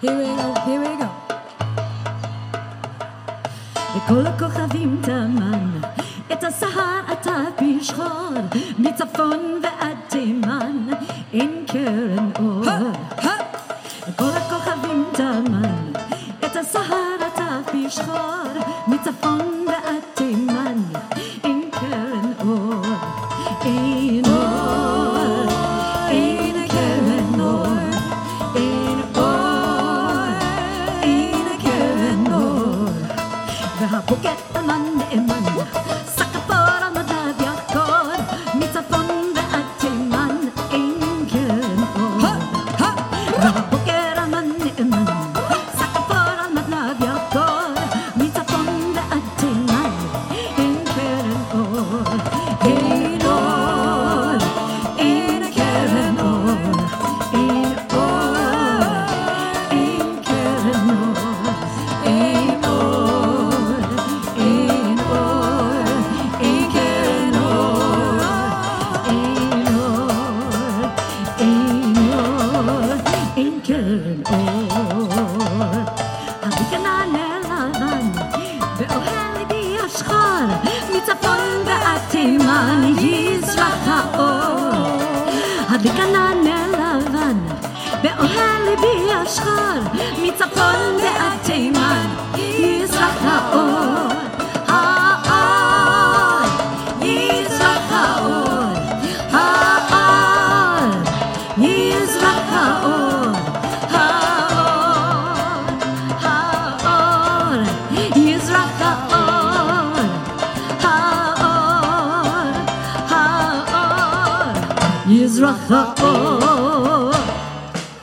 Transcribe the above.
Here we go, here we go. וכל הכוכבים תמן, את הסהר אתה בשחור, מצפון ועד תימן, אין קרן אור. וכל הכוכבים תמן, את הסהר אתה בשחור, מצפון ועד תימן, אין קרן אור. אין אור, man, man, man. כן אור. אבי גנן לבן, ואוהל בי השחור, מצפון ועד תימן יזרח האור. אבי גנן לבן, ואוהל בי השחור, מצפון ועד תימן Yizrach oh. ha'or